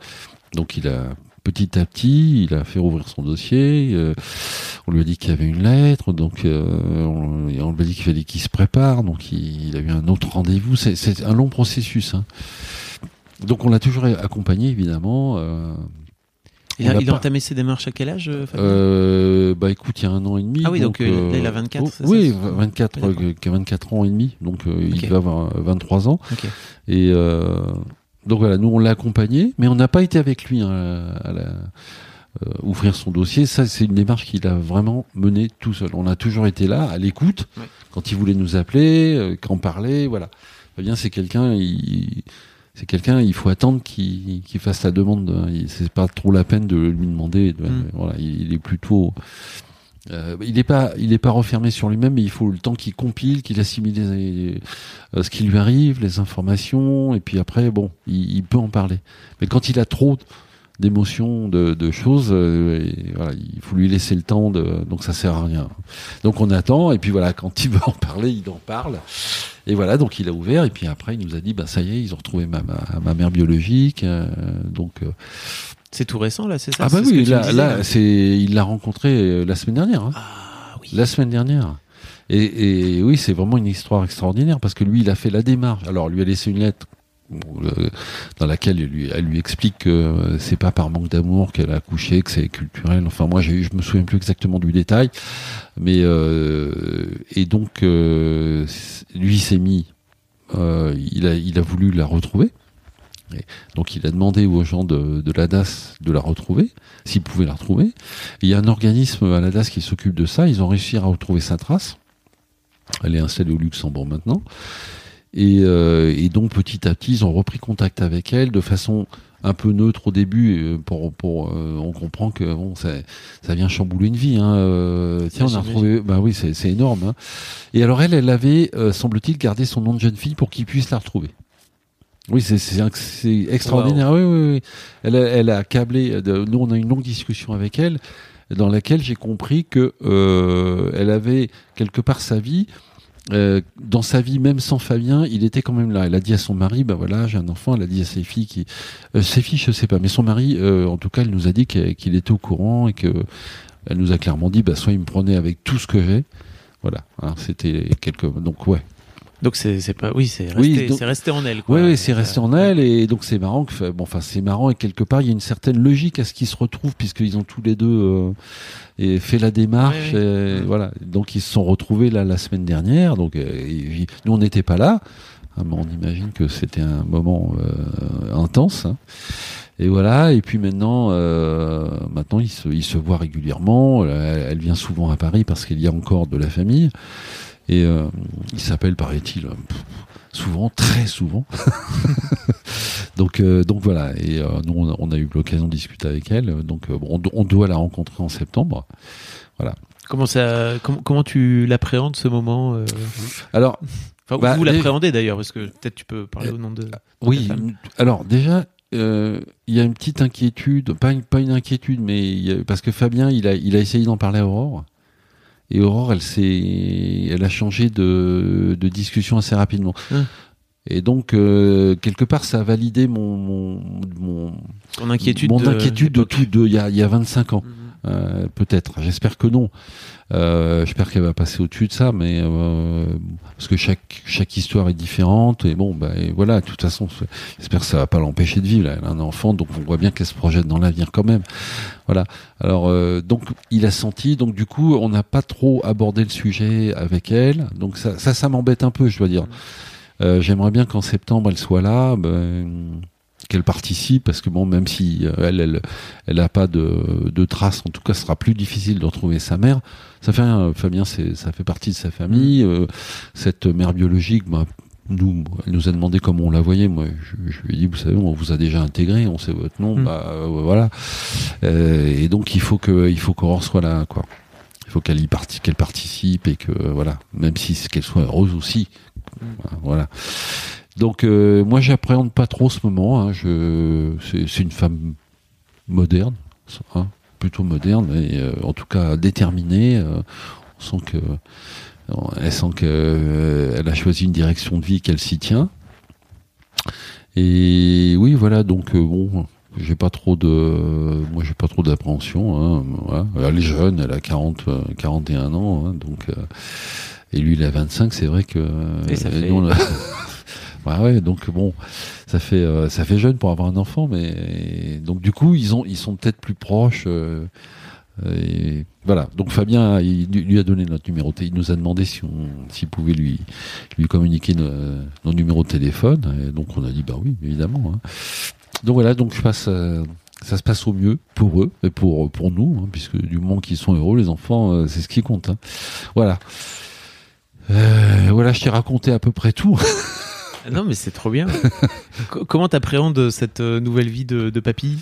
Donc il a petit à petit, il a fait rouvrir son dossier. euh, on lui a dit qu'il y avait une lettre, donc euh, on, et on lui a dit qu'il fallait qu'il se prépare. Donc il, il a eu un autre rendez-vous. C'est- un long processus. hein. Donc on l'a toujours accompagné évidemment. euh, Il on a, l'a il a entamé ses démarches à quel âge Fabien? Bah écoute, il y a un an et demi. Ah oui, donc, là, il a 24, oh, ça, oui, c'est- 24, D'accord. euh, qui a 24 ans et demi, donc il va avoir 23 ans. Et donc voilà, nous on l'a accompagné, mais on n'a pas été avec lui hein, à la, euh, ouvrir son dossier. Ça, c'est une démarche qu'il a vraiment menée tout seul. On a toujours été là, à l'écoute, Ouais. quand il voulait nous appeler, euh, quand parlait, voilà. Fabien, c'est quelqu'un, il, c'est quelqu'un, il faut attendre qu'il qu'il fasse la demande. hein. C'est pas trop la peine de lui demander. de- Mm. Voilà, il, il est plutôt. Euh, il n'est pas, il est pas refermé sur lui-même, mais il faut le temps qu'il compile, qu'il assimile les- euh, ce qui lui arrive, les informations, et puis après, bon, il, il peut en parler. Mais quand il a trop d'émotions, de, de choses, euh, voilà, il faut lui laisser le temps, de, donc ça sert à rien. Donc on attend, et puis voilà, quand il veut en parler, il en parle. Et voilà, donc il a ouvert, et puis après il nous a dit, bah ça y est, ils ont retrouvé ma, ma, ma mère biologique, euh, donc. C'est tout récent là, c'est ça ah bah ce oui, là, disais, là, c'est, il l'a rencontré euh, la semaine dernière. Hein. Ah oui. La semaine dernière. Et, et oui, c'est vraiment une histoire extraordinaire parce que lui, il a fait la démarche. Alors, lui a laissé une lettre euh, dans laquelle elle lui, elle lui explique que euh, c'est pas par manque d'amour qu'elle a accouché, que c'est culturel. Enfin, moi, je me souviens plus exactement du détail, mais euh, et donc euh, lui il s'est mis, euh, il a, il a voulu la retrouver. Donc, il a demandé aux gens de, de l'ADAS de la retrouver, s'ils pouvaient la retrouver. Et il y a un organisme à l'ADAS qui s'occupe de ça. Ils ont réussi à retrouver sa trace. Elle est installée au Luxembourg maintenant. Et, euh, et donc petit à petit, ils ont repris contact avec elle de façon un peu neutre au début. euh, Pour, pour, euh, on comprend que bon, ça, ça vient chambouler une vie. Hein. Euh, tiens, on a retrouvé. Bah oui, c'est c'est énorme. Hein. Et alors elle, elle avait, semble-t-il, gardé son nom de jeune fille pour qu'il puisse la retrouver. Oui, c'est extraordinaire. Oui, oui, oui. Elle, a- elle a câblé. de- nous, on a eu une longue discussion avec elle, dans laquelle j'ai compris que euh, elle avait quelque part sa vie. euh, dans sa vie, même sans Fabien, il était quand même là. Elle a dit à son mari, bah voilà, j'ai un enfant. Elle a dit à ses filles qui, euh, ses filles, je sais pas, mais son mari, euh, en tout cas, elle nous a dit qu'il qu'il était au courant et que elle nous a clairement dit, bah soit il me prenait avec tout ce que j'ai. Voilà, hein, c'était quelque. Donc ouais, Donc c'est c'est pas oui c'est resté, Oui, donc- resté en elle quoi. Oui, oui, c'est resté Euh, en elle et donc c'est marrant que bon, enfin c'est marrant et quelque part il y a une certaine logique à ce qu'ils se retrouvent puisqu'ils ont tous les deux euh, et fait la démarche. Oui, et. Voilà, donc ils se sont retrouvés là la semaine dernière. Donc euh, et- nous on n'était pas là, hein, mais on imagine que c'était un moment euh, intense. hein. Et voilà, et puis maintenant, euh, maintenant ils se, ils se voient régulièrement. Elle, elle vient souvent à Paris parce qu'il y a encore de la famille. Et euh, il s'appelle, paraît-il, euh, souvent, très souvent. donc, euh, donc voilà. Et euh, nous, on a, on a eu l'occasion de discuter avec elle. Donc, euh, on, do- on doit la rencontrer en septembre. Voilà. Comment ça, comment, comment tu l'appréhendes ce moment Alors, Enfin, Bah, vous l'appréhendez d'ailleurs, parce que peut-être tu peux parler au nom de. oui. ta femme. Alors déjà, euh, il y a une petite inquiétude, pas une, pas une inquiétude, mais a- parce que Fabien, il a, il a essayé d'en parler à Aurore. Et Aurore, elle s'est, elle a changé de, de discussion assez rapidement. Hum. Et donc, euh, quelque part, ça a validé mon, mon, mon, inquiétude. mon de- inquiétude de tout de il y a, il y a 25 ans. Mhm. Euh, peut-être. J'espère que non. Euh, J'espère qu'elle va passer au-dessus de ça, mais euh, parce que chaque chaque histoire est différente et bon, bah et voilà. De toute façon, j'espère que ça va pas l'empêcher de vivre. là. Elle a un enfant, donc on voit bien qu'elle se projette dans l'avenir quand même. Voilà. Alors euh, donc il a senti. Donc du coup, on n'a pas trop abordé le sujet avec elle. Donc ça ça, ça m'embête un peu, je dois dire. Euh, J'aimerais bien qu'en septembre elle soit là. Ben, qu'elle participe parce que bon même si euh, elle elle elle a pas de, de traces en tout cas ce sera plus difficile de retrouver sa mère. Ça fait rien Fabien c'est ça fait partie de sa famille. Euh, cette mère biologique bah, nous elle nous a demandé comment on la voyait. Moi je, je lui ai dit vous savez on vous a déjà intégré on sait votre nom Mm. bah euh, voilà. Euh, et donc il faut que il faut qu'Aurore soit là quoi. Il faut qu'elle y parti qu'elle participe et que voilà même si c'est qu'elle soit heureuse aussi. Voilà donc euh, moi j'appréhende pas trop ce moment hein. je c'est c'est une femme moderne hein, plutôt moderne et euh, en tout cas déterminée euh, on sent que elle sent que euh, elle a choisi une direction de vie qu'elle s'y tient et oui voilà donc euh, bon j'ai pas trop de moi j'ai pas trop d'appréhension hein, voilà. elle est jeune elle a 40 euh, 41 ans hein, donc euh, et lui il a 25 c'est vrai que Et ça euh, fait- nous, on a- Ouais, ouais, donc bon, ça fait euh, ça fait jeune pour avoir un enfant, mais donc du coup ils ont ils sont peut-être plus proches. euh, et voilà. Donc Fabien, il lui a donné notre numéro. Il nous a demandé si on s'il pouvait lui lui communiquer nos, nos numéros de téléphone. Et donc on a dit bah oui, évidemment. hein. Donc voilà. Donc je passe. euh, ça se passe au mieux pour eux et pour pour nous, hein, puisque du moment qu'ils sont heureux, les enfants, euh, c'est ce qui compte. hein. Voilà. Euh, voilà, je t'ai raconté à peu près tout. Ah Non, mais c'est trop bien. Co- comment t'appréhendes cette euh, nouvelle vie de, de papy?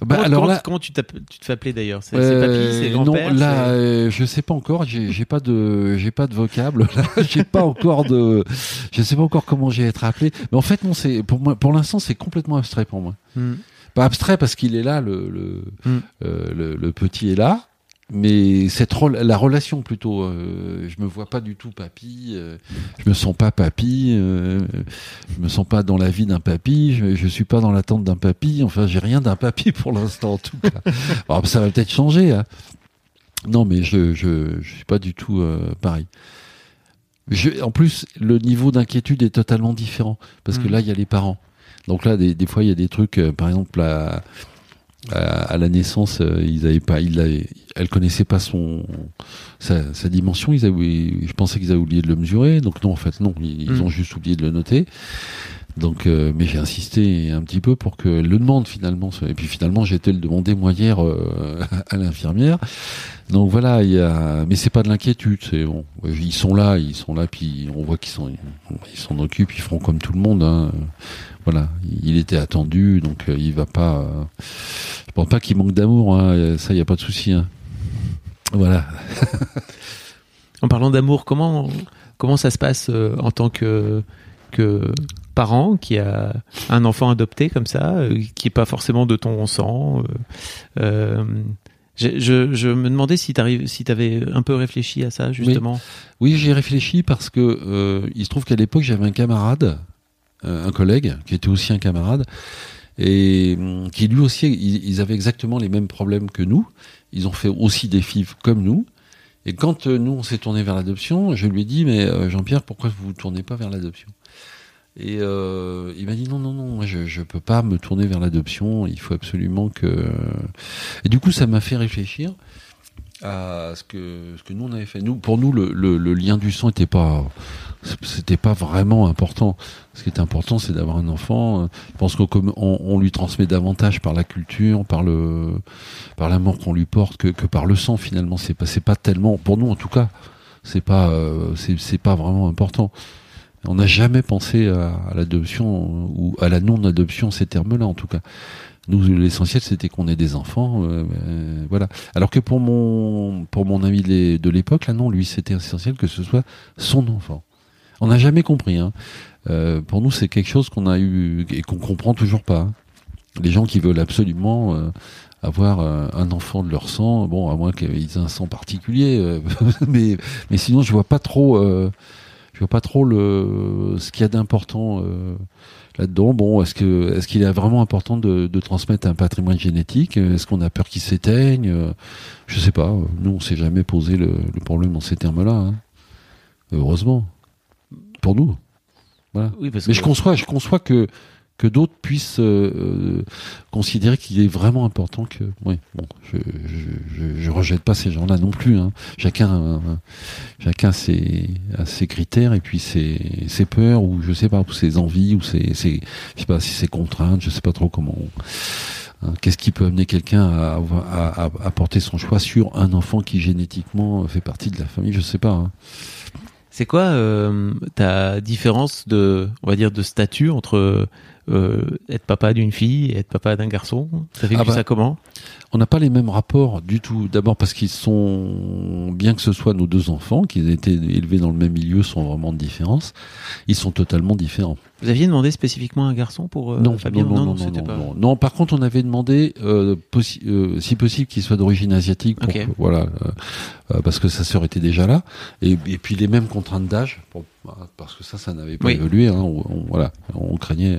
Bah, comment, alors comment- là, comment tu, tu te fais appeler d'ailleurs? C'est Euh, papy, c'est grand-père Non, là, euh, je sais pas encore. J'ai pas de, j'ai pas de vocable. J'ai pas encore de, je sais pas encore comment j'ai être appelé. Mais en fait, non, c'est pour moi, pour l'instant, c'est complètement abstrait pour moi. Hmm. Pas abstrait parce qu'il est là, le, le, Mm. euh, le, le petit est là. Mais cette la relation plutôt, euh, je me vois pas du tout papy, euh, je me sens pas papy, euh, je me sens pas dans la vie d'un papy, je, je suis pas dans l'attente d'un papy, enfin j'ai rien d'un papy pour l'instant en tout cas. Alors, ça va peut-être changer. Hein. Non mais je, je je suis pas du tout euh, pareil. Je, en plus le niveau d'inquiétude est totalement différent parce que Mm. là il y a les parents. Donc là des, des fois il y a des trucs euh, par exemple à, à, à la naissance euh, ils avaient pas il avait, elle connaissait pas son sa, sa dimension. Ils avaient je pensais qu'ils avaient oublié de le mesurer. Donc non en fait non. Ils, ils Mm. ont juste oublié de le noter donc euh, mais j'ai insisté un petit peu pour qu'elle le demande finalement et puis finalement j'ai été le demander moi hier euh, à l'infirmière donc voilà il y a mais c'est pas de l'inquiétude c'est bon ils sont là ils sont là puis on voit qu'ils sont ils s'en occupent ils feront comme tout le monde hein. voilà il était attendu donc euh, il va pas euh, je pense pas qu'il manque d'amour hein. ça il y a pas de souci hein. voilà En parlant d'amour, comment comment ça se passe euh, en tant que que parent qui a un enfant adopté comme ça, euh, qui est pas forcément de ton sang euh, euh, je, me demandais si tu si avais un peu réfléchi à ça justement. Oui, j'y ai réfléchi parce que il se trouve qu'à l'époque j'avais un camarade, un collègue qui était aussi un camarade et hum, qui lui aussi ils, avaient exactement les mêmes problèmes que nous. Ils ont fait aussi des FIV comme nous. Et quand nous on s'est tourné vers l'adoption, je lui ai dit mais Jean-Pierre pourquoi vous vous tournez pas vers l'adoption? Et euh, il m'a dit non non non moi je je peux pas me tourner vers l'adoption. Il faut absolument que et du coup ça m'a fait réfléchir à ce que ce que nous on avait fait. Nous, pour nous, le, le, le lien du sang était pas c'était pas vraiment important. Ce qui est important, c'est d'avoir un enfant. Je pense qu'on on, on lui transmet davantage par la culture, par le par l'amour qu'on lui porte que, que par le sang. Finalement, c'est pas c'est pas tellement pour nous en tout cas. C'est pas euh, c'est pas vraiment important. On n'a jamais pensé à, à l'adoption ou à la non-adoption ces termes-là en tout cas. Nous, l'essentiel, c'était qu'on ait des enfants, euh, euh, voilà. Alors que pour mon pour mon ami de l'époque, là, non, lui, c'était essentiel que ce soit son enfant. On n'a jamais compris. Hein. Euh, pour nous, c'est quelque chose qu'on a eu et qu'on comprend toujours pas. Hein. Les gens qui veulent absolument euh, avoir euh, un enfant de leur sang, bon, à moins qu'ils aient un sang particulier, mais mais sinon, je vois pas trop, je vois pas trop le ce qu'il y a d'important là-dedans. Bon, est-ce que est-ce qu'il est vraiment important de, de, transmettre un patrimoine génétique? Est-ce qu'on a peur qu'il s'éteigne? Je sais pas. Nous, on s'est jamais posé le, le, problème dans ces termes-là. Hein. Heureusement pour nous. Voilà. Oui, parce Mais je conçois, je conçois que que d'autres puissent euh, euh, considérer qu'il est vraiment important que oui bon je je, je, rejette pas ces gens-là non plus hein. chacun chacun ses a ses critères et puis ses ses peurs ou je sais pas ou ses envies ou ses, ses je sais pas si ses contraintes je sais pas trop comment hein. Qu'est-ce qui peut amener quelqu'un à, à, à, porter son choix sur un enfant qui génétiquement fait partie de la famille? Je sais pas. Hein. C'est quoi euh, ta différence de, on va dire, de statut entre être papa d'une fille être papa d'un garçon Ça fait ah bah, ça comment? On n'a pas les mêmes rapports du tout. D'abord parce qu'ils sont, bien que ce soit nos deux enfants, qu'ils aient été élevés dans le même milieu, sont vraiment de différence. Ils sont totalement différents. Vous aviez demandé spécifiquement un garçon pour euh, non, Fabien non, non, non, non, pas... non, non, par contre, on avait demandé, euh, euh, si possible, qu'il soit d'origine asiatique, pour, voilà, parce que sa sœur était déjà là, et, et puis les mêmes contraintes d'âge, parce que ça, ça n'avait pas évolué. Hein, on, voilà, on craignait.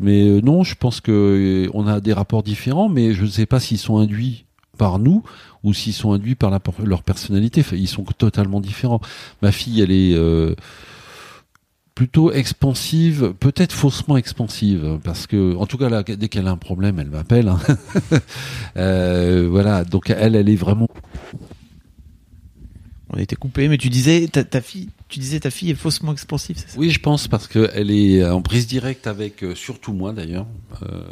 mais non, je pense que on a des rapports différents, mais je ne sais pas s'ils sont induits par nous ou s'ils sont induits par la, leur personnalité. ils sont totalement différents. Ma fille, elle est plutôt expansive, peut-être faussement expansive, parce que en tout cas là, dès qu'elle a un problème, elle m'appelle. Hein. euh, voilà, donc elle, elle est vraiment. On était coupé, mais tu disais ta, ta, fille, tu disais ta fille est faussement expansive, c'est ça? Oui, je pense parce qu'elle est en prise directe avec, euh, surtout moi d'ailleurs, euh,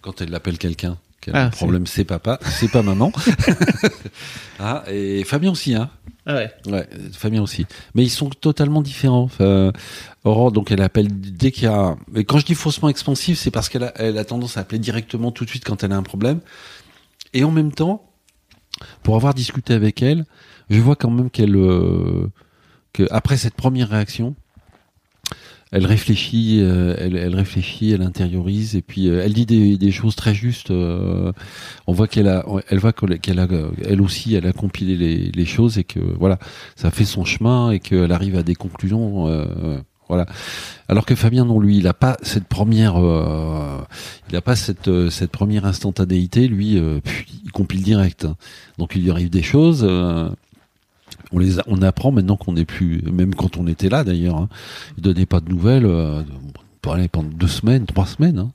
quand elle l'appelle quelqu'un. Quel ah, problème, c'est papa, c'est pas maman. ah, et Fabien aussi, hein. Ah ouais. Ouais, Fabien aussi. Mais ils sont totalement différents. Enfin, Aurore, donc elle appelle dès qu'il y a. Mais quand je dis faussement expansif, c'est parce qu'elle a, elle a tendance à appeler directement tout de suite quand elle a un problème. Et en même temps, pour avoir discuté avec elle, je vois quand même qu'elle, euh, que après cette première réaction, elle réfléchit, euh, elle, elle, réfléchit, elle intériorise et puis euh, elle dit des, des, choses très justes. Euh, on voit qu'elle a, elle voit qu'elle a, elle aussi, elle a compilé les, les, choses et que voilà, ça fait son chemin et qu'elle arrive à des conclusions. voilà. Alors que Fabien, non, lui, il a pas cette première, il a pas cette cette première instantanéité. Lui, il compile direct. Hein. Donc il lui arrive des choses on les on apprend maintenant qu'on n'est plus, même quand on était là d'ailleurs, hein, il donnait pas de nouvelles euh, pendant deux semaines, trois semaines. Hein.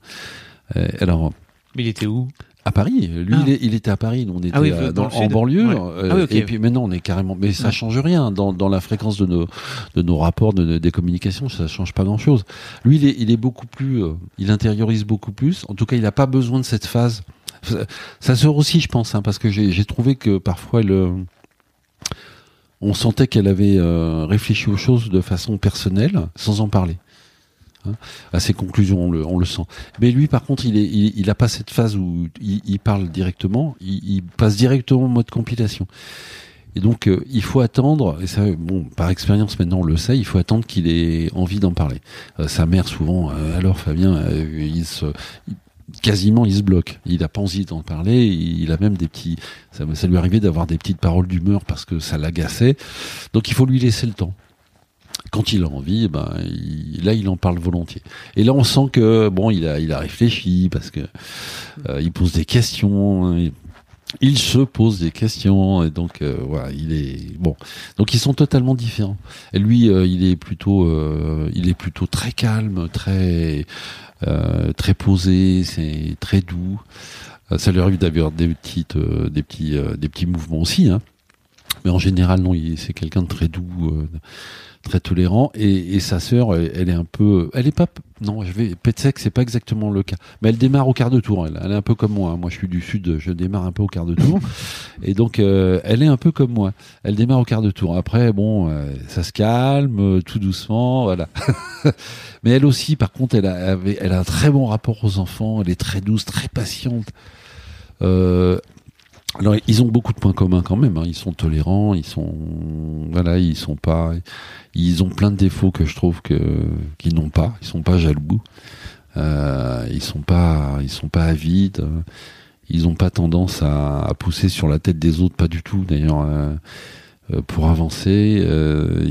Euh, alors, mais il était où? à Paris. Lui, ah. il, était à Paris, nous on était ah dans, en banlieue. Euh, ah et puis maintenant, on est carrément. Mais ça change rien dans, dans la fréquence de nos de nos rapports, de, des communications. Ça change pas grand chose. Lui, il est, il est beaucoup plus. Euh, il intériorise beaucoup plus. En tout cas, il n'a pas besoin de cette phase. Ça sort aussi, je pense, hein, parce que j'ai trouvé que parfois le on sentait qu'elle avait euh, réfléchi aux choses de façon personnelle, sans en parler. Hein. à ses conclusions, on le, on le, sent. Mais lui, par contre, il, est, il, a pas cette phase où il, parle directement. Il, passe directement en mode compilation. Et donc, euh, il faut attendre. Et ça, bon, par expérience maintenant, on le sait. Il faut attendre qu'il ait envie d'en parler. Euh, sa mère, souvent, alors Fabien, il se, quasiment il se bloque. Il n'a pas envie d'en parler. Il a même des petits. Ça, lui arrivait d'avoir des petites paroles d'humeur parce que ça l'agaçait. Donc il faut lui laisser le temps. Quand il a envie, eh ben là il en parle volontiers. Et là on sent que bon il a il a réfléchi parce que euh, il pose des questions. Il, se pose des questions et donc euh, voilà il est bon donc ils sont totalement différents lui euh, il est plutôt il est plutôt très calme très euh, très posé, c'est très doux. Euh, ça lui arrive d'avoir des petites, euh, des petits, des petits mouvements aussi. Hein. Mais en général, non, c'est quelqu'un de très doux, euh, très tolérant. Et, et sa sœur, elle, est un peu, elle est pas, non, je vais, Petsec, c'est pas exactement le cas. Mais elle démarre au quart de tour. Elle, elle est un peu comme moi. Moi, je suis du sud, je démarre un peu au quart de tour. et donc, euh, elle est un peu comme moi. Elle démarre au quart de tour. Après, bon, euh, ça se calme, euh, tout doucement, voilà. Mais elle aussi, par contre, elle a, elle a un très bon rapport aux enfants. Elle est très douce, très patiente. Euh, alors ils ont beaucoup de points communs quand même. Hein. Ils sont tolérants, ils sont voilà, ils sont pas, ils ont plein de défauts que je trouve que qu'ils n'ont pas. Ils sont pas jaloux, euh, ils sont pas, ils sont pas avides. Ils ont pas tendance à, à, pousser sur la tête des autres, pas du tout d'ailleurs. Euh, euh pour avancer, euh,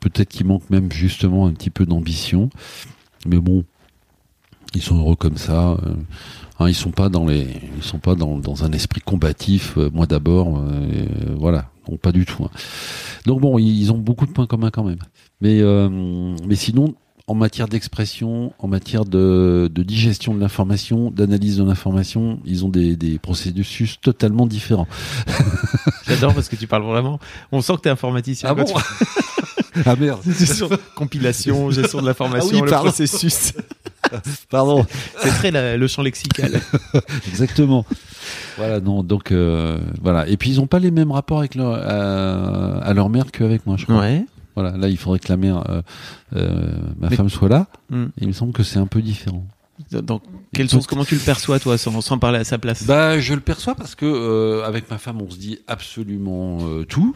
peut-être qu'il manque même justement un petit peu d'ambition, mais bon, ils sont heureux comme ça. Euh, Hein, ils sont pas dans les, ils sont pas dans, dans un esprit combatif. Euh, moi d'abord, euh, voilà, donc pas du tout. Hein. Donc bon, ils, ont beaucoup de points communs quand même. Mais euh, mais sinon, en matière d'expression, en matière de, de digestion de l'information, d'analyse de l'information, ils ont des, des processus totalement différents. J'adore parce que tu parles vraiment. On sent que tu es informaticien. Ah bon Ah merde. compilation, gestion de l'information, ah oui, le pardon. processus. Pardon. C'est très la, le champ lexical. Exactement. Voilà, non, donc euh, voilà. Et puis ils n'ont pas les mêmes rapports avec leur, à, à leur mère qu'avec moi, je crois. Ouais. Voilà, là il faudrait que la mère, euh, euh, ma Mais... femme soit là. Mm. il me semble que c'est un peu différent. Dans quel sens Comment tu le perçois toi, sans, sans parler à sa place? Bah, je le perçois parce que euh, avec ma femme, on se dit absolument euh, tout.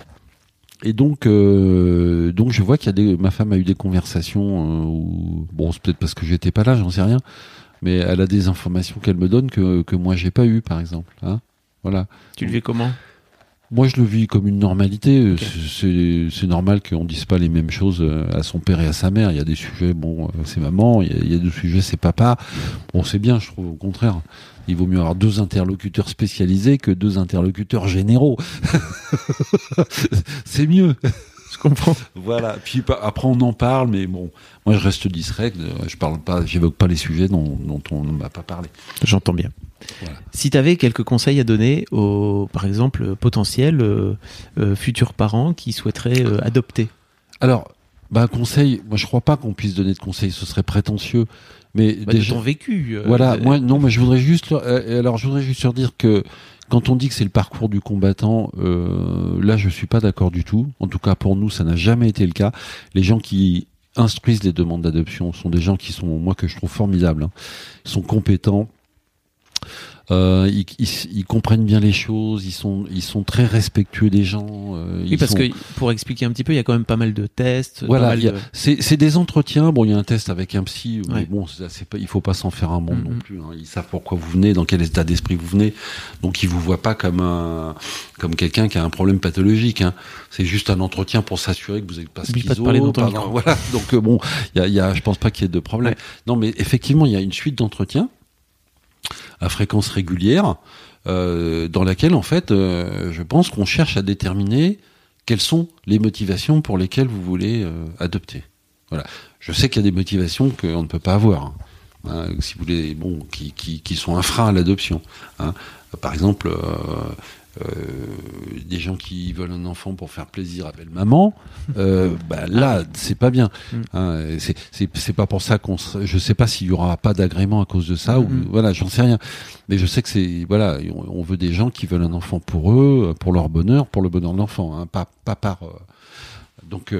Et donc, euh, donc je vois qu'il y a des, ma femme a eu des conversations euh, où, bon, c'est peut-être parce que j'étais pas là, j'en sais rien, mais elle a des informations qu'elle me donne que que moi j'ai pas eu, par exemple. Hein voilà. Tu le vis comment? Moi, je le vis comme une normalité. Okay. C'est normal qu'on dise pas les mêmes choses euh, à son père et à sa mère. Il y a des sujets, bon, euh, c'est maman. Il y, a, il y a des sujets, c'est papa. Bon, c'est bien, je trouve. Au contraire il vaut mieux avoir deux interlocuteurs spécialisés que deux interlocuteurs généraux. c'est mieux. Je comprends. Voilà. Puis après on en parle, mais bon, moi je reste discret. Je parle pas, j'évoque pas les sujets dont, dont on ne m'a pas parlé. J'entends bien. Voilà. Si tu avais quelques conseils à donner aux, par exemple, potentiels euh, euh, futurs parents qui souhaiteraient euh, adopter? Alors, bah conseil, moi je crois pas qu'on puisse donner de conseils, ce serait prétentieux. Mais bah, déjà, de ton vécu. Euh, voilà, euh, moi non, mais je voudrais juste, euh, alors je voudrais juste leur dire que quand on dit que c'est le parcours du combattant, euh, là je suis pas d'accord du tout. En tout cas pour nous, ça n'a jamais été le cas. Les gens qui instruisent les demandes d'adoption sont des gens qui sont, moi que je trouve formidables, hein. Sont compétents. Euh, ils, ils, ils, comprennent bien les choses, ils sont, ils sont très respectueux des gens. Euh, oui, parce sont... que pour expliquer un petit peu, il y a quand même pas mal de tests. Voilà, de... c'est des entretiens. Bon, il y a un test avec un psy, mais ouais. bon, c'est pas, il faut pas s'en faire un monde mm -hmm. non plus. Hein. Ils savent pourquoi vous venez, dans quel état d'esprit vous venez, donc ils vous voient pas comme un, comme quelqu'un qui a un problème pathologique. Hein. C'est juste un entretien pour s'assurer que vous n'êtes pas schizo. Pas de parler dans ton pardon, voilà. Donc euh, bon, il y a, y a, je pense pas qu'il y ait de problème. Ouais. Non, mais effectivement, il y a une suite d'entretiens à fréquence régulière, euh, dans laquelle en fait, euh, je pense qu'on cherche à déterminer quelles sont les motivations pour lesquelles vous voulez euh, adopter. Voilà. Je sais qu'il y a des motivations qu'on ne peut pas avoir. Hein. Hein, si vous voulez, bon, qui, sont un frein à l'adoption. Hein. Par exemple, des gens qui veulent un enfant pour faire plaisir à belle maman, euh, bah, là c'est pas bien. Hein, c'est pas pour ça qu'on. Je sais pas s'il y aura pas d'agrément à cause de ça ou voilà, j'en sais rien. Mais je sais que c'est voilà, on, on, veut des gens qui veulent un enfant pour eux, pour leur bonheur, pour le bonheur de l'enfant, hein, pas pas par. Euh, donc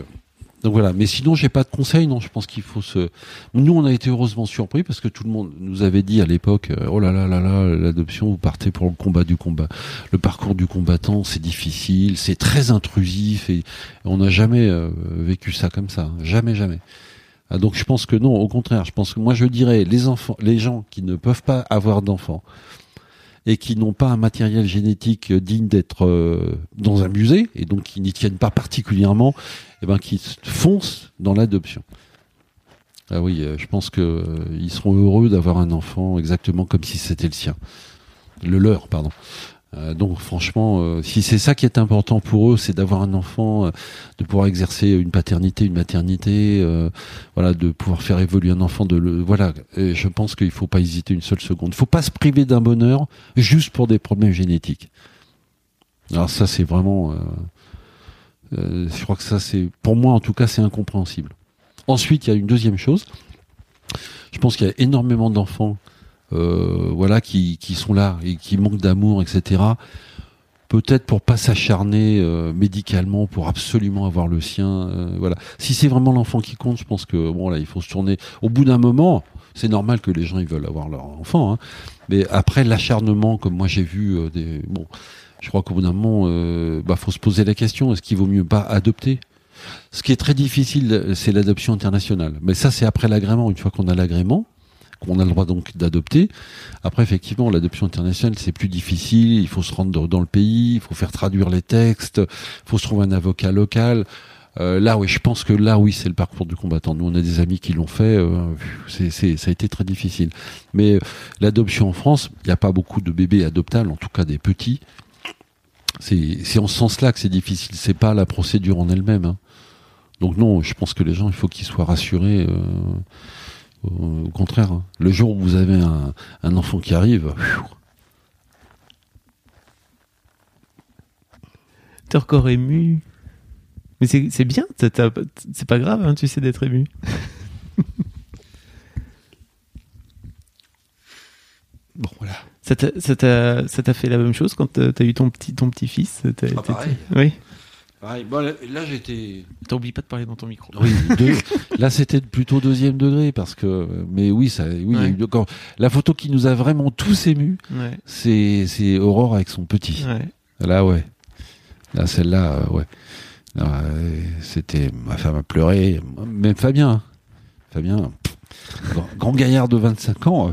donc voilà, mais sinon j'ai pas de conseils, non, je pense qu'il faut se... Nous on a été heureusement surpris parce que tout le monde nous avait dit à l'époque, euh, oh là là là là, l'adoption, vous partez pour le combat du combat. Le parcours du combattant, c'est difficile, c'est très intrusif et on n'a jamais euh, vécu ça comme ça, hein. jamais, jamais. Ah, donc je pense que non, au contraire, je pense que moi je dirais les enfants, les gens qui ne peuvent pas avoir d'enfants, et qui n'ont pas un matériel génétique digne d'être euh, dans un musée et donc qui n'y tiennent pas particulièrement, et eh ben qui foncent dans l'adoption. Ah oui, euh, je pense que euh, ils seront heureux d'avoir un enfant exactement comme si c'était le sien, le leur, pardon. Euh, donc franchement, euh, si c'est ça qui est important pour eux, c'est d'avoir un enfant, euh, de pouvoir exercer une paternité, une maternité, voilà, de pouvoir faire évoluer un enfant. De le, voilà, je pense qu'il faut pas hésiter une seule seconde. Il faut pas se priver d'un bonheur juste pour des problèmes génétiques. Alors ça, c'est vraiment Euh, je crois que ça, c'est, pour moi en tout cas, c'est incompréhensible. Ensuite, il y a une deuxième chose. Je pense qu'il y a énormément d'enfants, euh, voilà, qui, qui sont là et qui manquent d'amour, etc. Peut-être pour pas s'acharner euh, médicalement pour absolument avoir le sien, euh, voilà. Si c'est vraiment l'enfant qui compte, je pense que bon là, il faut se tourner. Au bout d'un moment, c'est normal que les gens ils veulent avoir leur enfant, hein. mais après l'acharnement, comme moi j'ai vu euh, des, bon, je crois qu'au bout d'un moment, euh, bah faut se poser la question est-ce qu'il vaut mieux pas adopter? Ce qui est très difficile, c'est l'adoption internationale. Mais ça, c'est après l'agrément. Une fois qu'on a l'agrément, qu'on a le droit donc d'adopter. Après, effectivement, l'adoption internationale, c'est plus difficile. Il faut se rendre dans le pays, il faut faire traduire les textes, il faut se trouver un avocat local. Euh, là, oui, je pense que là, oui, c'est le parcours du combattant. Nous, on a des amis qui l'ont fait. Euh, c'est, ça a été très difficile. Mais euh, l'adoption en France, il n'y a pas beaucoup de bébés adoptables, en tout cas des petits. C'est, c'est en ce sens-là que c'est difficile. C'est pas la procédure en elle-même. hein. Donc non, je pense que les gens, il faut qu'ils soient rassurés. Au contraire, hein. le jour où vous avez un, un enfant qui arrive, pfiou, T'es encore ému. Mais c'est bien, c'est pas grave, hein, tu sais, d'être ému. bon voilà. Ça t'a- fait la même chose quand t'as t'as eu ton petit ton petit fils Ah, pareil. Oui. Pareil, bon, là, là, j'étais. T'oublies pas de parler dans ton micro. Oui, deux- là c'était plutôt deuxième degré parce que, mais oui, ça, oui, il y a eu quand la photo qui nous a vraiment tous émus, Ouais. c'est c'est Aurore avec son petit. Ouais. Là, ouais. Là, celle-là, euh, ouais. Euh, c'était ma femme a pleuré, même Fabien. hein. Fabien, pff, grand, grand gaillard de 25 ans. euh,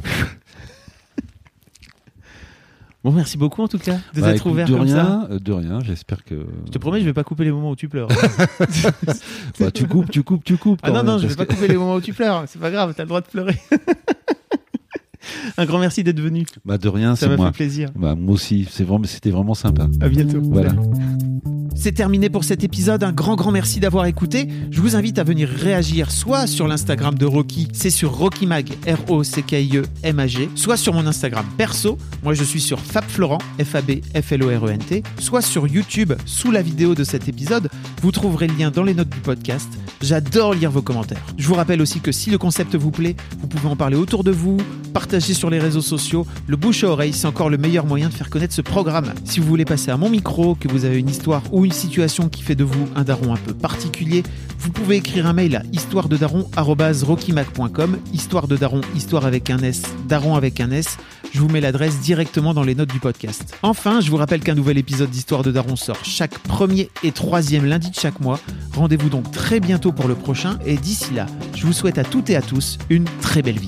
Bon, merci beaucoup en tout cas de bah, t'être ouvert de comme ça. rien, euh, de rien. J'espère que. Je te promets, je vais pas couper les moments où tu pleures. Bah, tu coupes, tu coupes, tu coupes. ah non, non, je vais pas que- couper les moments où tu pleures. C'est pas grave, t'as le droit de pleurer. Un grand merci d'être venu. Bah, de rien, Ça c'est m'a moi. fait plaisir. Bah, moi aussi, c'est vraiment, c'était vraiment sympa. À bientôt. Voilà. C'est terminé pour cet épisode. Un grand, grand merci d'avoir écouté. Je vous invite à venir réagir soit sur l'Instagram de Rocky, c'est sur Rocky Mag, R-O-C-K-I-E-M-A-G, soit sur mon Instagram perso. Moi, je suis sur Fab Florent, F-A-B-F-L-O-R-E-N-T, soit sur YouTube, sous la vidéo de cet épisode. Vous trouverez le lien dans les notes du podcast. J'adore lire vos commentaires. Je vous rappelle aussi que si le concept vous plaît, vous pouvez en parler autour de vous, partager sur les réseaux sociaux. Le bouche à oreille, c'est encore le meilleur moyen de faire connaître ce programme. Si vous voulez passer à mon micro, que vous avez une histoire une situation qui fait de vous un daron un peu particulier, vous pouvez écrire un mail à histoirededaron@rockymac.com, histoire de daron, histoire avec un S, daron avec un S. Je vous mets l'adresse directement dans les notes du podcast. Enfin, je vous rappelle qu'un nouvel épisode d'Histoire de Daron sort chaque premier et troisième lundi de chaque mois. Rendez-vous donc très bientôt pour le prochain et d'ici là, je vous souhaite à toutes et à tous une très belle vie.